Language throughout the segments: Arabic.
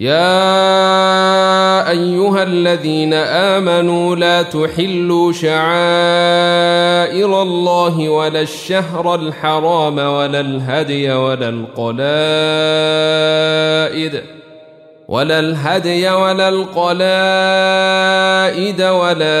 يا ايها الذين امنوا لا تحلوا شعائر الله ولا الشهر الحرام ولا الهدي ولا القلائد ولا الهدي ولا القلائد ولا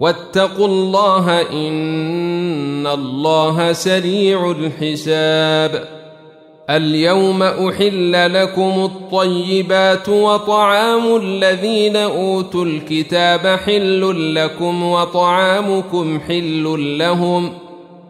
واتقوا الله إن الله سريع الحساب. اليوم أحل لكم الطيبات وطعام الذين أوتوا الكتاب حل لكم وطعامكم حل لهم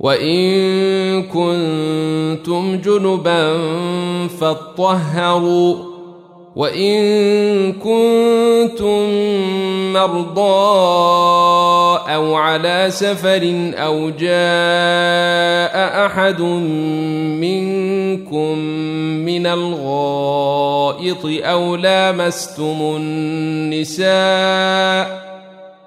وان كنتم جنبا فاطهروا وان كنتم مرضى أو على سفر أو جاء أحد منكم من الغائط أو لامستم النساء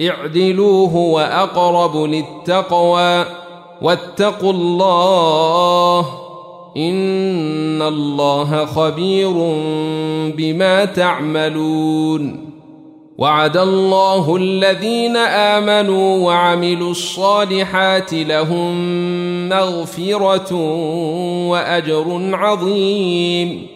اعدلوا هو أقرب للتقوى واتقوا الله إن الله خبير بما تعملون وعد الله الذين آمنوا وعملوا الصالحات لهم مغفرة وأجر عظيم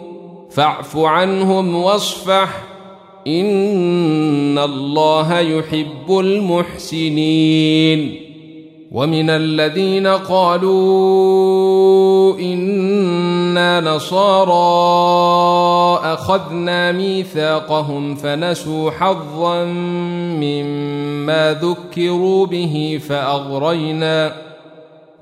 فاعف عنهم واصفح. إن الله يحب المحسنين. ومن الذين قالوا إنا نصارى أخذنا ميثاقهم فنسوا حظا مما ذكروا به فأغرينا.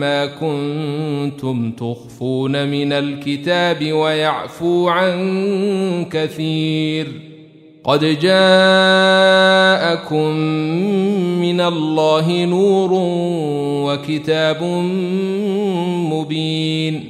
ما كنتم تخفون من الكتاب ويعفو عن كثير قد جاءكم من الله نور وكتاب مبين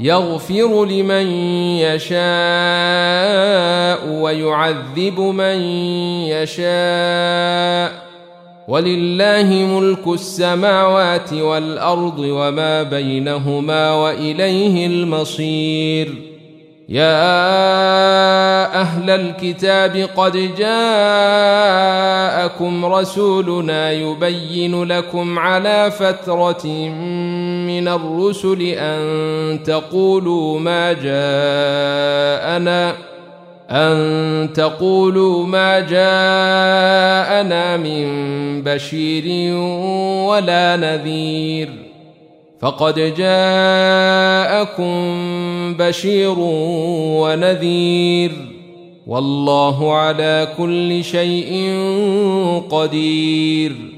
يغفر لمن يشاء ويعذب من يشاء. ولله ملك السماوات والأرض وما بينهما وإليه المصير. يا أهل الكتاب قد جاءكم رسولنا يبين لكم على فترة من الرسل أن تقولوا ما جاءنا أن تقولوا ما جاءنا من بشير ولا نذير. فقد جاءكم بشير ونذير. والله على كل شيء قدير.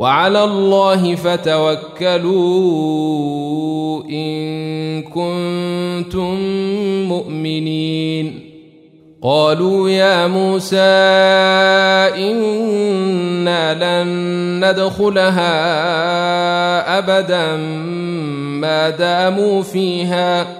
وعلى الله فتوكلوا إن كنتم مؤمنين. قالوا يا موسى إنا لن ندخلها أبدا ما داموا فيها.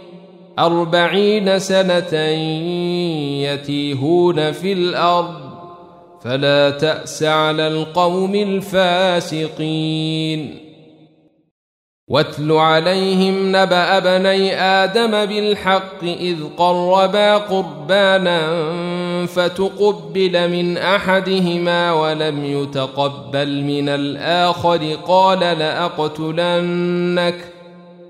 أربعين سنة يتيهون في الأرض فلا تأس على القوم الفاسقين. واتل عليهم نبأ بني آدم بالحق إذ قربا قربانا فتقبل من أحدهما ولم يتقبل من الآخر قال لأقتلنك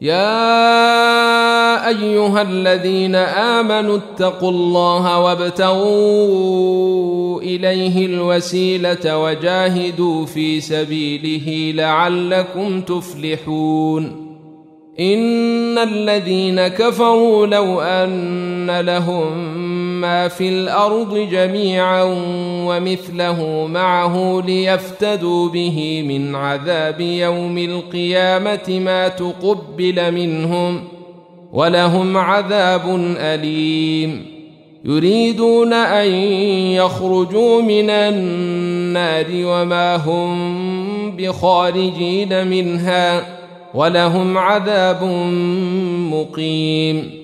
يا أيها الذين آمنوا اتقوا الله وابتغوا إليه الوسيلة وجاهدوا في سبيله لعلكم تفلحون. إن الذين كفروا لو أن لهم ما في الأرض جميعا ومثله معه ليفتدوا به من عذاب يوم القيامة ما تقبل منهم ولهم عذاب أليم. يريدون أن يخرجوا من النار وما هم بخارجين منها ولهم عذاب مقيم.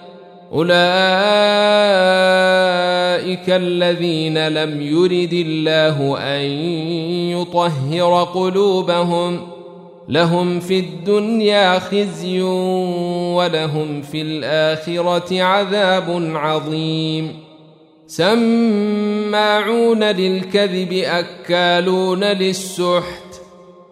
أولئك الذين لم يرد الله أن يطهر قلوبهم لهم في الدنيا خزي ولهم في الآخرة عذاب عظيم. سماعون للكذب أكالون للسحت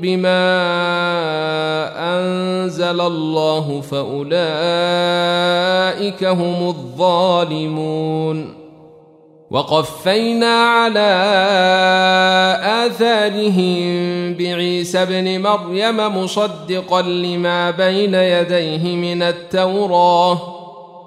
بما أنزل الله فأولئك هم الظالمون. وقفينا على آثارهم بعيسى ابن مريم مصدقا لما بين يديه من التوراه.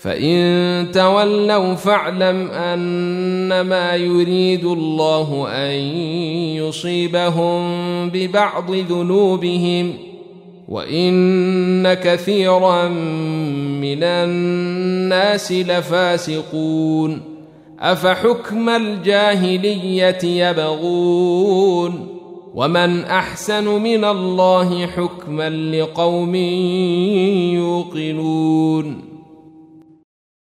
فان تولوا فاعلم انما يريد الله ان يصيبهم ببعض ذنوبهم وان كثيرا من الناس لفاسقون افحكم الجاهليه يبغون ومن احسن من الله حكما لقوم يوقنون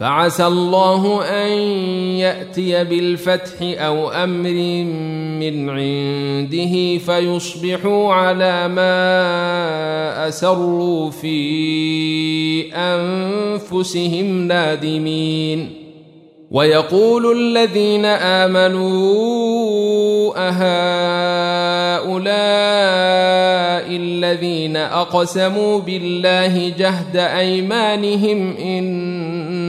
فعسى الله أن يأتي بالفتح أو أمر من عنده فيصبحوا على ما أسروا في أنفسهم نادمين. ويقول الذين آمنوا أهؤلاء الذين أقسموا بالله جهد أيمانهم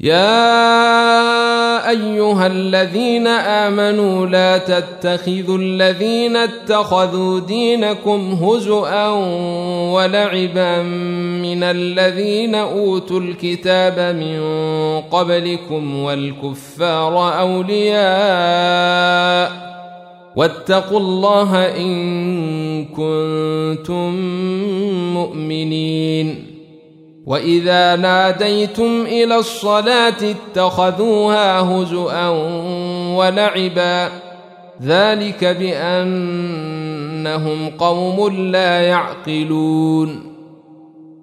يا أيها الذين آمنوا لا تتخذوا الذين اتخذوا دينكم هزءا ولعبا من الذين أوتوا الكتاب من قبلكم والكفار أولياء واتقوا الله إن كنتم مؤمنين واذا ناديتم إلى الصلاه اتخذوها هزءا ولعبا ذلك بانهم قوم لا يعقلون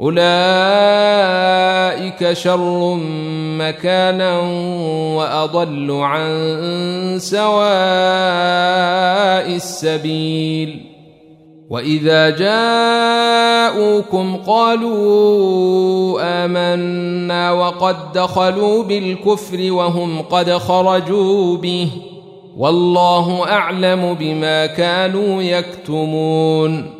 أولئك شر مكانا وأضل عن سواء السبيل. وإذا جاءوكم قالوا آمنا وقد دخلوا بالكفر وهم قد خرجوا به. والله أعلم بما كانوا يكتمون.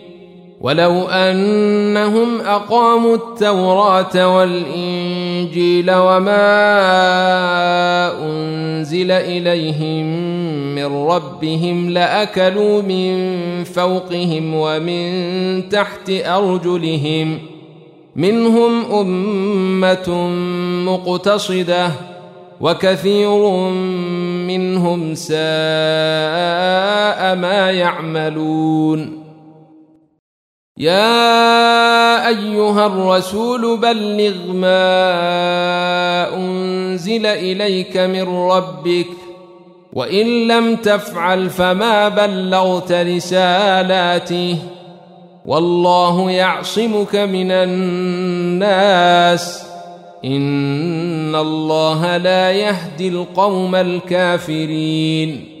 ولو أنهم أقاموا التوراة والإنجيل وما أنزل إليهم من ربهم لأكلوا من فوقهم ومن تحت أرجلهم منهم أمة مقتصدة وكثير منهم ساء ما يعملون يا أيها الرسول بلغ ما أنزل إليك من ربك وإن لم تفعل فما بلغت رسالاته والله يعصمك من الناس. إن الله لا يهدي القوم الكافرين.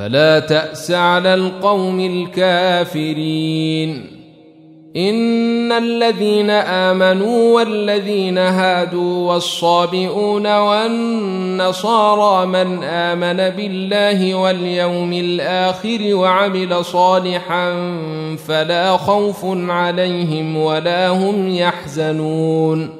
فلا تأس على القوم الكافرين. إن الذين آمنوا والذين هادوا والصابئون والنصارى من آمن بالله واليوم الآخر وعمل صالحا فلا خوف عليهم ولا هم يحزنون.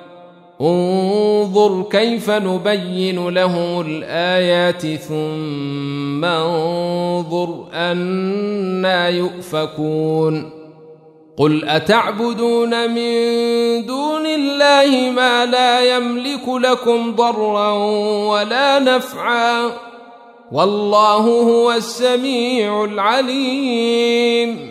انظر كيف نبين له الآيات ثم انظر أنا يؤفكون قل أتعبدون من دون الله ما لا يملك لكم ضرا ولا نفعا والله هو السميع العليم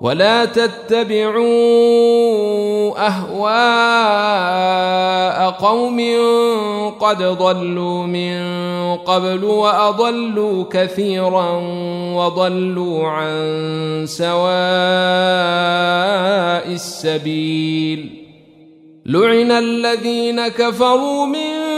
ولا تتبعوا أهواء قوم قد ضلوا من قبل وأضلوا كثيرا وضلوا عن سواء السبيل. لعن الذين كفروا من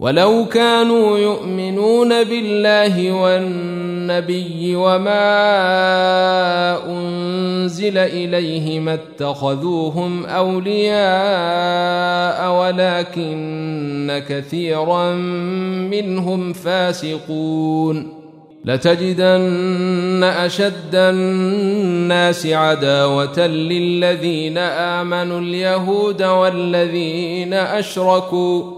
ولو كانوا يؤمنون بالله والنبي وما أنزل إليه ما اتخذوهم أولياء ولكن كثيرا منهم فاسقون لتجدن أشد الناس عداوة للذين آمنوا اليهود والذين أشركوا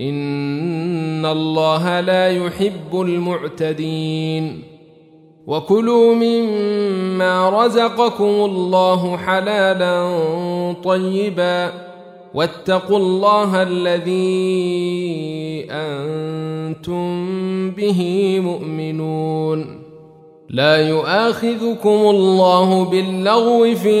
إن الله لا يحب المعتدين. وكلوا مما رزقكم الله حلالا طيبا. واتقوا الله الذي أنتم به مؤمنون. لا يؤاخذكم الله باللغو في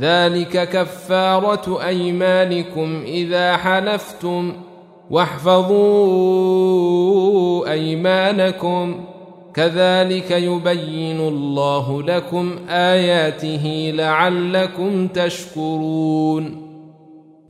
ذلك كفارة أيمانكم إذا حلفتم واحفظوا أيمانكم. كذلك يبين الله لكم آياته لعلكم تشكرون.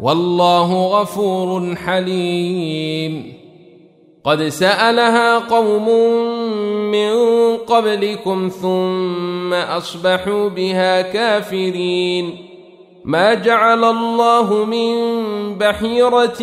والله غفور حليم. قد سألها قوم من قبلكم ثم أصبحوا بها كافرين. ما جعل الله من بحيرة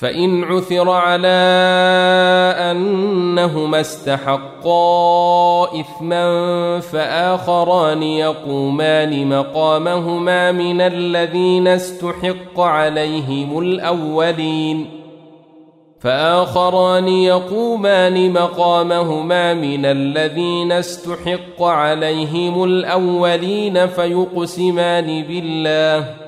فإن عثر على أنهما استحقا إثما فآخران يقومان مقامهما من الذين استحق عليهم الأولين. فآخران يقومان مقامهما من الذين استحق عليهم الأولين فيقسمان بالله.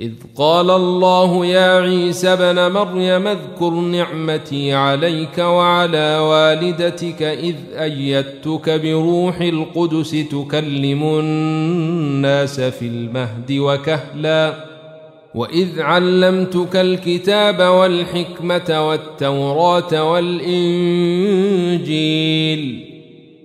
إذ قال الله يا عيسى بن مريم اذكر نعمتي عليك وعلى والدتك إذ أيدتك بروح القدس تكلم الناس في المهد وكهلا وإذ علمتك الكتاب والحكمة والتوراة والإنجيل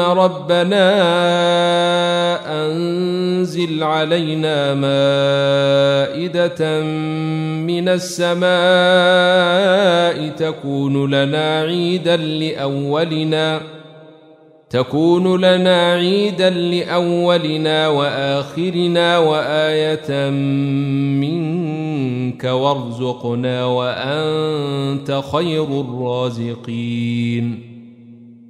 ربنا أنزل علينا مائدة من السماء تكون لنا عيدا لأولنا تكون لنا عيدا لأولنا وآخرنا وآية منك وارزقنا وأنت خير الرازقين.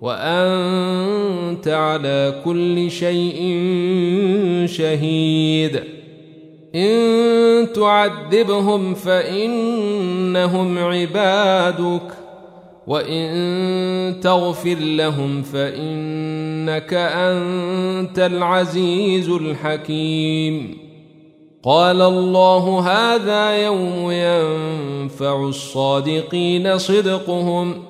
وأنت على كل شيء شهيد. إن تعذبهم فان انهم عبادك وإن تغفر لهم فإنك أنت العزيز الحكيم. قال الله هذا يوم ينفع الصادقين صدقهم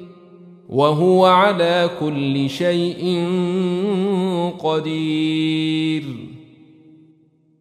وهو على كل شيء قدير.